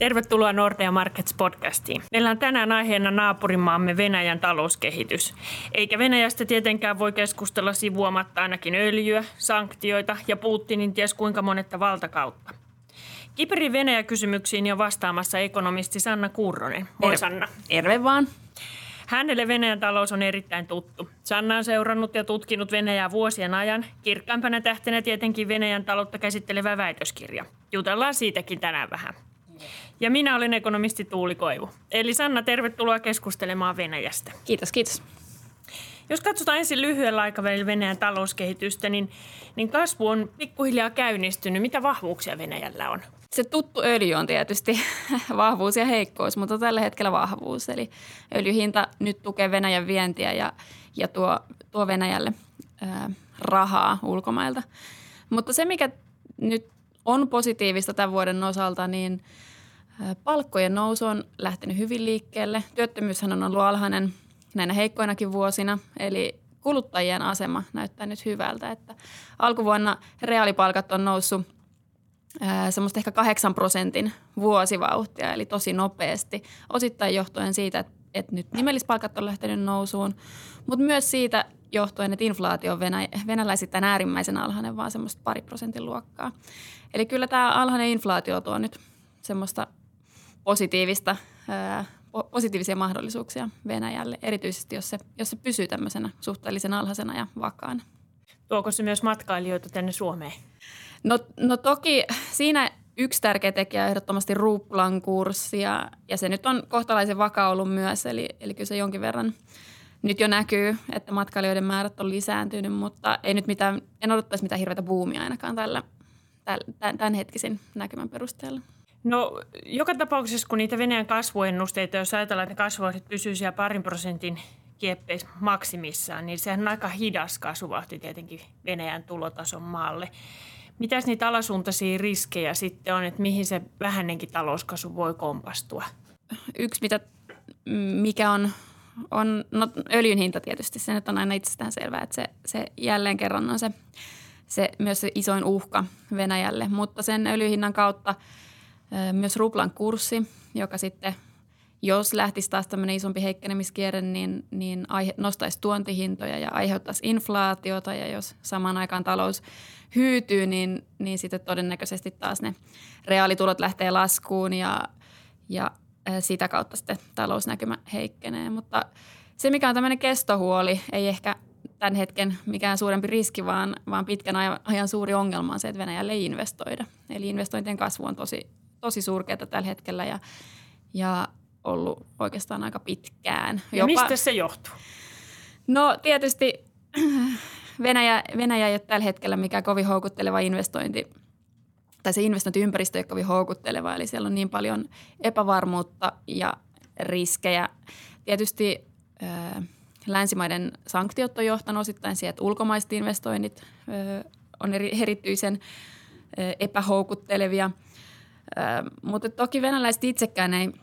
Tervetuloa Nordea Markets podcastiin. Meillä on tänään aiheena naapurimaamme Venäjän talouskehitys. Eikä Venäjästä tietenkään voi keskustella sivuamatta ainakin öljyä, sanktioita ja Putinin ties kuinka monetta valtakautta. Kiperin Venäjä-kysymyksiin jo vastaamassa ekonomisti Sanna Kurronen. Moi Sanna. Terve vaan. Hänelle Venäjän talous on erittäin tuttu. Sanna on seurannut ja tutkinut Venäjää vuosien ajan. Kirkkaimpana tähtenä tietenkin Venäjän taloutta käsittelevä väitöskirja. Jutellaan siitäkin tänään vähän. Ja minä olen ekonomisti Tuuli Koivu. Eli Sanna, tervetuloa keskustelemaan Venäjästä. Kiitos, kiitos. Jos katsotaan ensin lyhyellä aikavälillä Venäjän talouskehitystä, niin, niin kasvu on pikkuhiljaa käynnistynyt. Mitä vahvuuksia Venäjällä on? Se tuttu öljy on tietysti vahvuus ja heikkous, mutta tällä hetkellä vahvuus. Eli öljyhinta nyt tukee Venäjän vientiä ja, ja tuo, tuo Venäjälle ää, rahaa ulkomailta. Mutta se, mikä nyt on positiivista tämän vuoden osalta, niin palkkojen nousu on lähtenyt hyvin liikkeelle. Työttömyyshän on ollut alhainen näinä heikkoinakin vuosina, eli kuluttajien asema näyttää nyt hyvältä. Että alkuvuonna reaalipalkat on noussut semmoista ehkä 8 prosentin vuosivauhtia, eli tosi nopeasti. Osittain johtuen siitä, että, että nyt nimellispalkat on lähtenyt nousuun, mutta myös siitä johtuen, että inflaatio on venä, venäläisittäin äärimmäisen alhainen, vaan semmoista pari prosentin luokkaa. Eli kyllä tämä alhainen inflaatio tuo nyt semmoista positiivista, ää, positiivisia mahdollisuuksia Venäjälle, erityisesti jos se, jos se pysyy tämmöisenä suhteellisen alhaisena ja vakaana. Tuoko se myös matkailijoita tänne Suomeen? No, no toki siinä yksi tärkeä tekijä on ehdottomasti ruplan kurssi ja, ja se nyt on kohtalaisen vakaa ollut myös, eli, eli kyllä se jonkin verran nyt jo näkyy, että matkailijoiden määrät on lisääntynyt, mutta ei nyt mitään, en odottaisi mitään hirveätä buumia ainakaan tällä, tämän, hetkisen näkymän perusteella. No joka tapauksessa, kun niitä Venäjän kasvuennusteita, jos ajatellaan, että kasvuohjelmat pysyy siellä parin prosentin kieppeis maksimissaan, niin sehän on aika hidas kasvuvahti tietenkin Venäjän tulotason maalle. Mitäs niitä alasuuntaisia riskejä sitten on, että mihin se vähänenkin talouskasvu voi kompastua? Yksi, mitä, mikä on, on no öljyn hinta tietysti. Se nyt on aina itsestään selvää, että se, se jälleen kerran on se, se myös se isoin uhka Venäjälle. Mutta sen öljyhinnan kautta myös ruplan kurssi, joka sitten – jos lähtisi taas tämmöinen isompi heikkenemiskierre, niin, niin aihe, nostaisi tuontihintoja ja aiheuttaisi inflaatiota ja jos samaan aikaan talous hyytyy, niin, niin sitten todennäköisesti taas ne reaalitulot lähtee laskuun ja, ja sitä kautta sitten talousnäkymä heikkenee. Mutta se, mikä on tämmöinen kestohuoli, ei ehkä tämän hetken mikään suurempi riski, vaan, vaan pitkän ajan suuri ongelma on se, että Venäjälle ei investoida. Eli investointien kasvu on tosi, tosi surkeata tällä hetkellä ja, ja ollut oikeastaan aika pitkään. Ja Jopa, mistä se johtuu? No tietysti Venäjä, Venäjä ei ole tällä hetkellä mikään kovin houkutteleva investointi, tai se investointiympäristö ei ole kovin houkutteleva, eli siellä on niin paljon epävarmuutta ja riskejä. Tietysti äh, länsimaiden sanktiot on johtanut osittain siihen, että ulkomaiset investoinnit äh, on eri, erityisen äh, epähoukuttelevia. Äh, mutta toki venäläiset itsekään ei –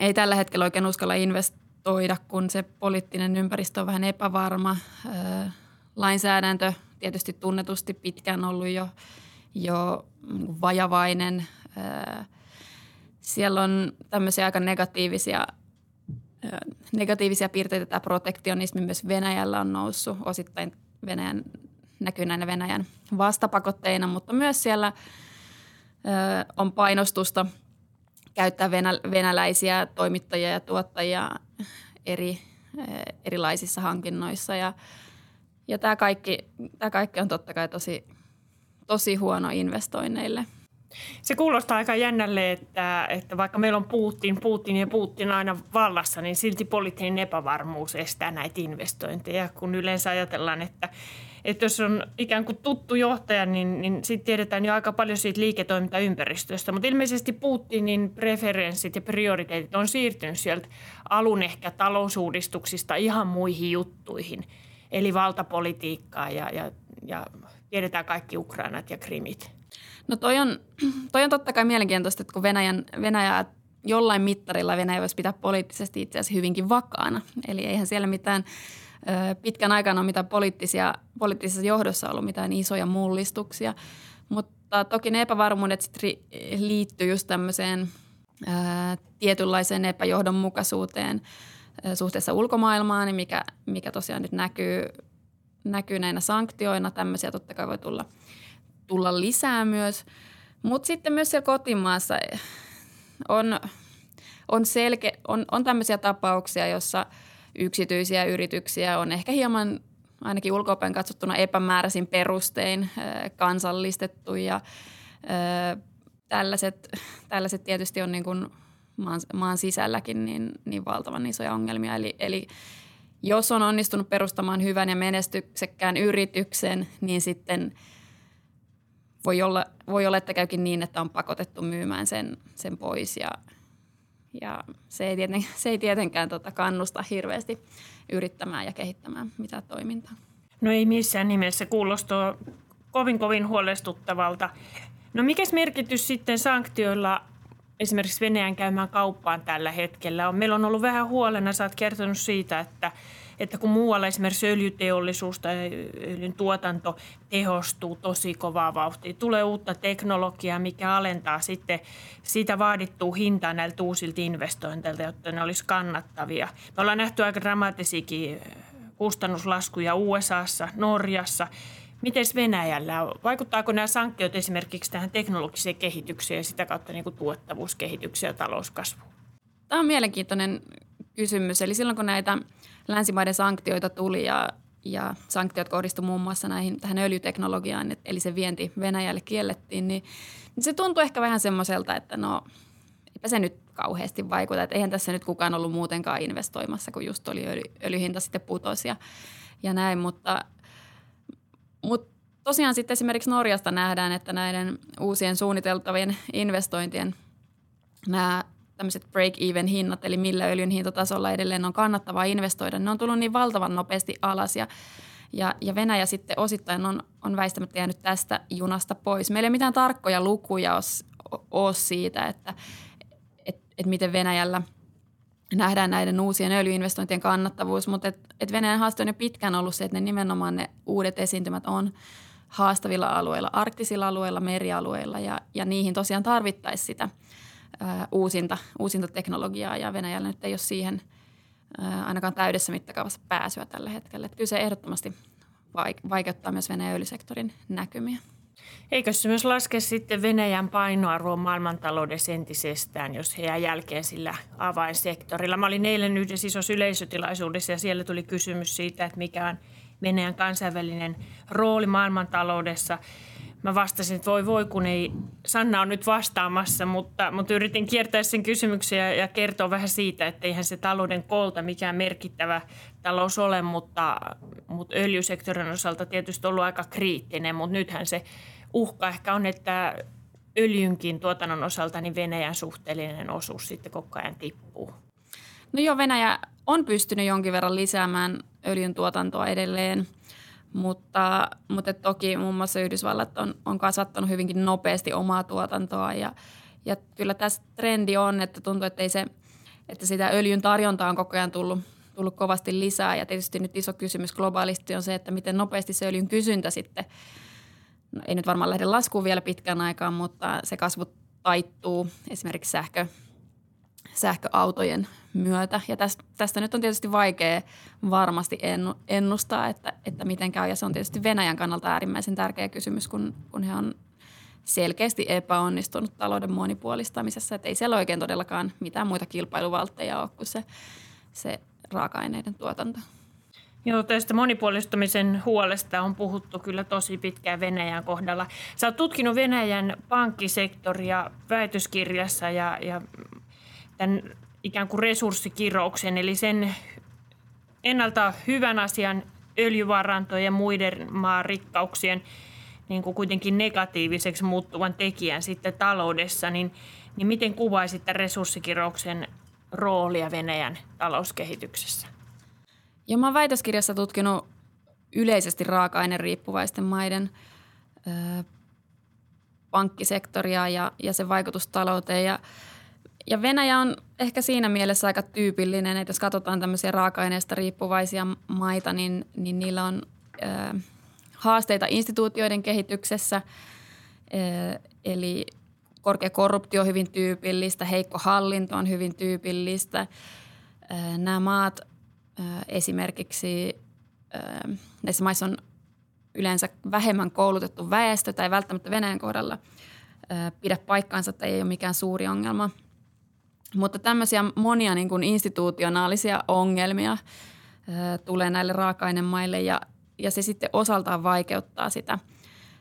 ei tällä hetkellä oikein uskalla investoida, kun se poliittinen ympäristö on vähän epävarma. Lainsäädäntö tietysti tunnetusti pitkään ollut jo, jo niin vajavainen. Siellä on tämmöisiä aika negatiivisia, negatiivisia piirteitä. Tämä protektionismi myös Venäjällä on noussut osittain Venäjän, näkyy näinä Venäjän vastapakotteina, mutta myös siellä on painostusta – käyttää venä, venäläisiä toimittajia ja tuottajia eri, erilaisissa hankinnoissa. Ja, ja tämä, kaikki, tämä kaikki on totta kai tosi, tosi huono investoinneille. Se kuulostaa aika jännälle, että, että vaikka meillä on Putin, Putin ja Putin aina vallassa, niin silti poliittinen epävarmuus estää näitä investointeja, kun yleensä ajatellaan, että että jos on ikään kuin tuttu johtaja, niin, niin sitten tiedetään jo aika paljon siitä liiketoimintaympäristöstä. Mutta ilmeisesti Putinin preferenssit ja prioriteetit on siirtynyt sieltä alun ehkä talousuudistuksista ihan muihin juttuihin. Eli valtapolitiikkaa ja, ja, ja tiedetään kaikki Ukrainat ja Krimit. No toi on, toi on totta kai mielenkiintoista, että kun Venäjän, Venäjä jollain mittarilla Venäjä voisi pitää poliittisesti itse asiassa hyvinkin vakaana. Eli eihän siellä mitään pitkän aikana mitä poliittisia, poliittisessa johdossa ollut mitään isoja mullistuksia. Mutta toki ne epävarmuudet liittyy just tämmöiseen tietynlaiseen epäjohdonmukaisuuteen suhteessa ulkomaailmaan, mikä, mikä tosiaan nyt näkyy, näkyy näinä sanktioina. Tämmöisiä totta kai voi tulla, tulla lisää myös. Mutta sitten myös siellä kotimaassa on, on, selke, on, on tämmöisiä tapauksia, jossa yksityisiä yrityksiä on ehkä hieman ainakin ulkopäin katsottuna epämääräisin perustein kansallistettu ja tällaiset, tällaiset tietysti on niin kuin maan, maan sisälläkin niin, niin valtavan isoja ongelmia. Eli, eli jos on onnistunut perustamaan hyvän ja menestyksekkään yrityksen, niin sitten voi olla, voi olla että käykin niin, että on pakotettu myymään sen, sen pois ja, ja se, ei tieten, se ei tietenkään tota kannusta hirveästi yrittämään ja kehittämään mitä toimintaa. No ei missään nimessä. Kuulostaa kovin kovin huolestuttavalta. No mikä merkitys sitten sanktioilla esimerkiksi Venäjän käymään kauppaan tällä hetkellä on? Meillä on ollut vähän huolena, sä oot kertonut siitä, että, että kun muualla esimerkiksi öljyteollisuus tai öljyn tuotanto tehostuu tosi kovaa vauhtia, tulee uutta teknologiaa, mikä alentaa sitten siitä vaadittua hintaa näiltä uusilta investointeilta, jotta ne olisi kannattavia. Me ollaan nähty aika dramaattisiakin kustannuslaskuja USAssa, Norjassa – Miten Venäjällä? Vaikuttaako nämä sanktiot esimerkiksi tähän teknologiseen kehitykseen ja sitä kautta niin kuin tuottavuuskehitykseen ja talouskasvuun? Tämä on mielenkiintoinen kysymys. Eli silloin kun näitä länsimaiden sanktioita tuli ja, ja sanktiot kohdistuivat muun muassa näihin, tähän öljyteknologiaan, eli se vienti Venäjälle kiellettiin, niin, niin se tuntui ehkä vähän semmoiselta, että no eipä se nyt kauheasti vaikuta. Että eihän tässä nyt kukaan ollut muutenkaan investoimassa, kun just oli öljy, öljyhinta sitten putosi ja, ja näin. Mutta mutta tosiaan sitten esimerkiksi Norjasta nähdään, että näiden uusien suunniteltavien investointien nämä tämmöiset break-even hinnat, eli millä öljyn hintatasolla edelleen on kannattavaa investoida, ne on tullut niin valtavan nopeasti alas ja, ja, ja Venäjä sitten osittain on, on väistämättä jäänyt tästä junasta pois. Meillä ei mitään tarkkoja lukuja ole siitä, että et, et miten Venäjällä – nähdään näiden uusien öljyinvestointien kannattavuus, mutta et, et Venäjän haaste on jo pitkään ollut se, että ne nimenomaan ne uudet esiintymät on haastavilla alueilla, arktisilla alueilla, merialueilla ja, ja niihin tosiaan tarvittaisiin sitä ää, uusinta, uusinta teknologiaa ja Venäjällä nyt ei ole siihen ää, ainakaan täydessä mittakaavassa pääsyä tällä hetkellä. Et kyllä se ehdottomasti vaikeuttaa myös Venäjän öljysektorin näkymiä. Eikö se myös laske sitten Venäjän painoarvoa maailmantaloudessa entisestään, jos he jää jälkeen sillä avainsektorilla? Mä olin eilen yhdessä isossa yleisötilaisuudessa ja siellä tuli kysymys siitä, että mikä on Venäjän kansainvälinen rooli maailmantaloudessa. Mä vastasin, että voi voi, kun ei Sanna on nyt vastaamassa, mutta, mutta yritin kiertää sen kysymyksen ja, ja kertoa vähän siitä, että eihän se talouden kolta mikään merkittävä talous ole, mutta, mutta öljysektorin osalta tietysti ollut aika kriittinen, mutta nythän se uhka ehkä on, että öljynkin tuotannon osalta niin Venäjän suhteellinen osuus sitten koko ajan tippuu. No joo, Venäjä on pystynyt jonkin verran lisäämään öljyn tuotantoa edelleen, mutta, mutta toki muun muassa Yhdysvallat on, on kasvattanut hyvinkin nopeasti omaa tuotantoa ja, ja kyllä tässä trendi on, että tuntuu, että, ei se, että sitä öljyn tarjontaa on koko ajan tullut, tullut kovasti lisää. Ja tietysti nyt iso kysymys globaalisti on se, että miten nopeasti se öljyn kysyntä sitten – no ei nyt varmaan lähde laskuun vielä pitkän aikaan, mutta se kasvu taittuu. Esimerkiksi sähkö, sähköautojen myötä. Ja tästä, tästä nyt on tietysti vaikea varmasti ennustaa, että, että miten käy. Ja se on tietysti Venäjän kannalta äärimmäisen tärkeä kysymys, kun, kun he on selkeästi epäonnistunut talouden monipuolistamisessa. Että ei siellä oikein todellakaan mitään muita kilpailuvaltteja ole kuin se, se raaka-aineiden tuotanto. Joo, tästä monipuolistumisen huolesta on puhuttu kyllä tosi pitkään Venäjän kohdalla. Sä oot tutkinut Venäjän pankkisektoria väitöskirjassa ja, ja tämän ikään kuin resurssikirouksen, eli sen ennalta hyvän asian öljyvarantojen ja muiden maan rikkauksien niin kuin kuitenkin negatiiviseksi muuttuvan tekijän sitten taloudessa, niin, niin miten kuvaisit tämän resurssikirouksen roolia Venäjän talouskehityksessä? Ja mä oon väitöskirjassa tutkinut yleisesti raaka-aineriippuvaisten maiden ö, pankkisektoria ja, ja sen vaikutustalouteen. Ja, ja Venäjä on ehkä siinä mielessä aika tyypillinen, että jos katsotaan tämmöisiä raaka-aineista riippuvaisia maita, niin, niin niillä on ö, haasteita instituutioiden kehityksessä. Ö, eli korkea korruptio on hyvin tyypillistä, heikko hallinto on hyvin tyypillistä. Nämä maat esimerkiksi, näissä maissa on yleensä vähemmän koulutettu väestö tai välttämättä Venäjän kohdalla pidä paikkaansa tai ei ole mikään suuri ongelma. Mutta tämmöisiä monia niin kuin institutionaalisia ongelmia tulee näille raaka-ainemaille ja, ja se sitten osaltaan vaikeuttaa sitä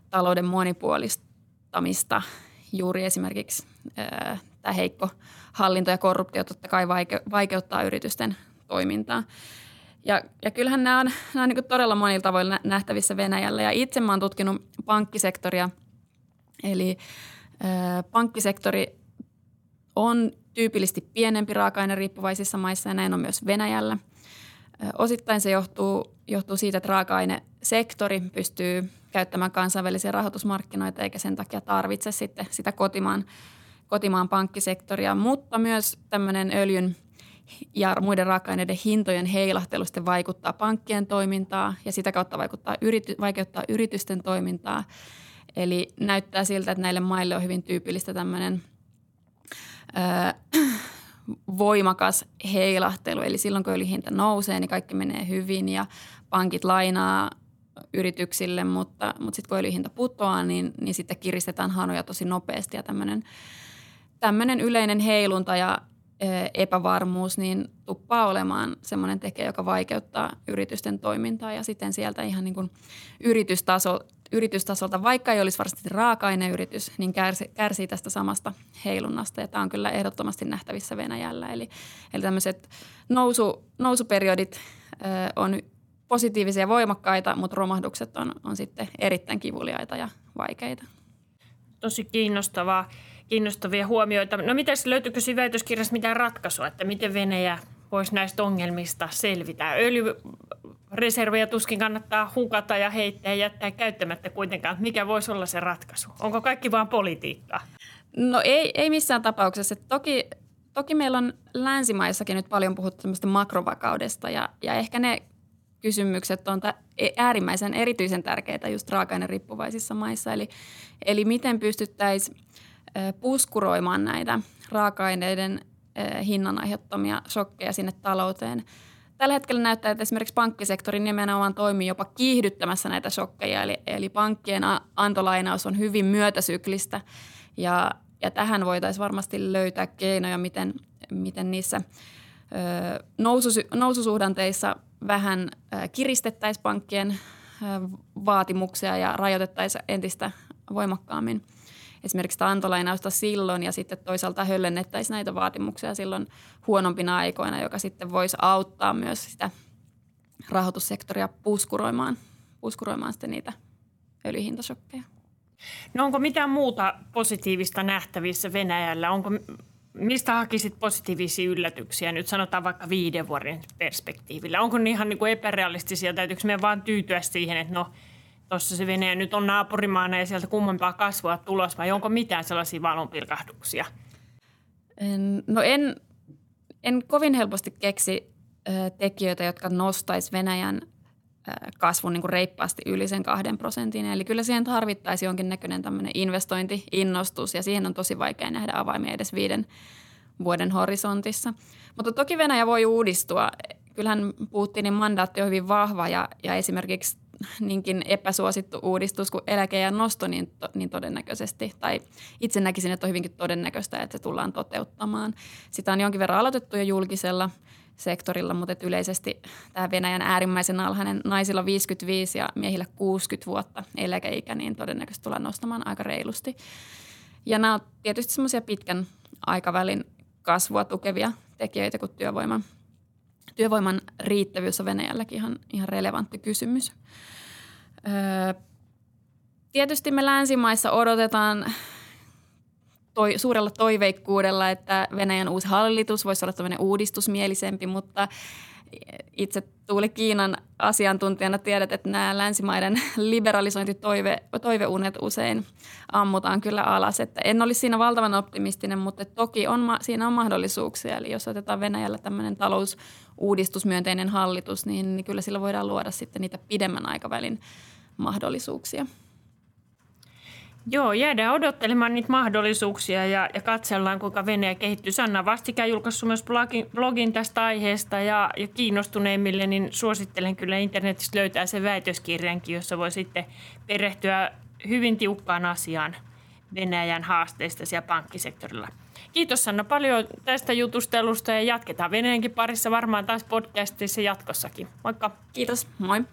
talouden monipuolistamista. Juuri esimerkiksi tämä heikko hallinto ja korruptio totta kai vaikeuttaa yritysten toimintaa. Ja, ja kyllähän nämä on, nämä on niin todella monilla tavoilla nähtävissä Venäjällä. Ja itse oon tutkinut pankkisektoria, eli ö, pankkisektori on tyypillisesti pienempi raaka-aine riippuvaisissa maissa ja näin on myös Venäjällä. Osittain se johtuu, johtuu siitä, että raaka-ainesektori pystyy käyttämään kansainvälisiä rahoitusmarkkinoita eikä sen takia tarvitse sitten sitä kotimaan, kotimaan pankkisektoria, mutta myös tämmöinen öljyn – ja muiden raaka-aineiden hintojen heilahtelu sitten vaikuttaa pankkien toimintaa ja sitä kautta vaikuttaa yrity, vaikeuttaa yritysten toimintaa. Eli näyttää siltä, että näille maille on hyvin tyypillistä tämmöinen voimakas heilahtelu. Eli silloin kun öljyhinta nousee, niin kaikki menee hyvin ja pankit lainaa yrityksille, mutta, mutta sitten kun öljyhinta putoaa, niin, niin sitten kiristetään hanoja tosi nopeasti ja tämmöinen yleinen heilunta ja epävarmuus, niin tuppaa olemaan semmoinen tekijä, joka vaikeuttaa yritysten toimintaa ja sitten sieltä ihan niin kuin yritystaso, yritystasolta, vaikka ei olisi varsinaisesti raaka-aineyritys, niin kärsi, kärsii tästä samasta heilunnasta ja tämä on kyllä ehdottomasti nähtävissä Venäjällä. Eli, eli tämmöiset nousu, nousuperiodit ö, on positiivisia voimakkaita, mutta romahdukset on, on sitten erittäin kivuliaita ja vaikeita. Tosi kiinnostavaa kiinnostavia huomioita. No mitäs, löytyykö siinä väitöskirjassa mitään ratkaisua, että miten Venäjä voisi näistä ongelmista selvitä? Öljyreservejä tuskin kannattaa hukata ja heittää ja jättää käyttämättä kuitenkaan. Mikä voisi olla se ratkaisu? Onko kaikki vain politiikkaa? No ei, ei missään tapauksessa. Toki, toki meillä on länsimaissakin nyt paljon puhuttu makrovakaudesta ja, ja ehkä ne kysymykset on e- äärimmäisen erityisen tärkeitä just raaka riippuvaisissa maissa. Eli, eli miten pystyttäisiin puskuroimaan näitä raaka-aineiden hinnan aiheuttamia shokkeja sinne talouteen. Tällä hetkellä näyttää, että esimerkiksi pankkisektori nimenomaan toimii jopa kiihdyttämässä näitä shokkeja, eli, eli pankkien antolainaus on hyvin myötäsyklistä ja, ja tähän voitaisiin varmasti löytää keinoja, miten, miten niissä ö, nousus, noususuhdanteissa vähän kiristettäisiin pankkien vaatimuksia ja rajoitettaisiin entistä voimakkaammin – esimerkiksi sitä antolainausta silloin ja sitten toisaalta höllennettäisiin näitä vaatimuksia silloin huonompina aikoina, joka sitten voisi auttaa myös sitä rahoitussektoria puskuroimaan, puskuroimaan sitten niitä öljyhintasokkeja. No onko mitään muuta positiivista nähtävissä Venäjällä? Onko, mistä hakisit positiivisia yllätyksiä nyt sanotaan vaikka viiden vuoden perspektiivillä? Onko ne ihan niin kuin epärealistisia? Täytyykö meidän vaan tyytyä siihen, että no – tuossa se Venäjä nyt on naapurimaana ja sieltä kummempaa kasvua tulos vai onko mitään sellaisia valonpilkahduksia? En, no en, en kovin helposti keksi tekijöitä, jotka nostaisi Venäjän kasvun niin kuin reippaasti yli sen kahden prosentin. Eli kyllä siihen tarvittaisi jonkinnäköinen tämmöinen investointiinnostus ja siihen on tosi vaikea nähdä avaimia edes viiden vuoden horisontissa. Mutta toki Venäjä voi uudistua. Kyllähän Putinin mandaatti on hyvin vahva ja, ja esimerkiksi niinkin epäsuosittu uudistus kuin eläkejän nosto, niin, to, niin todennäköisesti, tai itse näkisin, että on hyvinkin todennäköistä, että se tullaan toteuttamaan. Sitä on jonkin verran aloitettu jo julkisella sektorilla, mutta että yleisesti tämä Venäjän äärimmäisen alhainen naisilla 55 ja miehillä 60 vuotta eläkeikä, niin todennäköisesti tullaan nostamaan aika reilusti. Ja nämä on tietysti semmoisia pitkän aikavälin kasvua tukevia tekijöitä kuin työvoiman työvoiman riittävyys on Venäjälläkin ihan, ihan relevantti kysymys. Öö, tietysti me länsimaissa odotetaan toi, suurella toiveikkuudella, että Venäjän uusi hallitus voisi olla tämmöinen uudistusmielisempi, mutta itse Tuuli Kiinan asiantuntijana tiedät, että nämä länsimaiden liberalisointitoiveunet usein ammutaan kyllä alas. Että en olisi siinä valtavan optimistinen, mutta toki on, siinä on mahdollisuuksia. Eli jos otetaan Venäjällä tämmöinen talousuudistusmyönteinen hallitus, niin, niin kyllä sillä voidaan luoda sitten niitä pidemmän aikavälin mahdollisuuksia. Joo, jäädään odottelemaan niitä mahdollisuuksia ja, ja katsellaan, kuinka Venäjä kehittyy. Sanna vastikään julkaissut myös blogin, blogin tästä aiheesta ja, ja kiinnostuneimmille, niin suosittelen kyllä internetistä löytää se väitöskirjankin, jossa voi sitten perehtyä hyvin tiukkaan asiaan Venäjän haasteista siellä pankkisektorilla. Kiitos Sanna paljon tästä jutustelusta ja jatketaan Venäjänkin parissa varmaan taas podcastissa jatkossakin. Moikka! Kiitos, moi!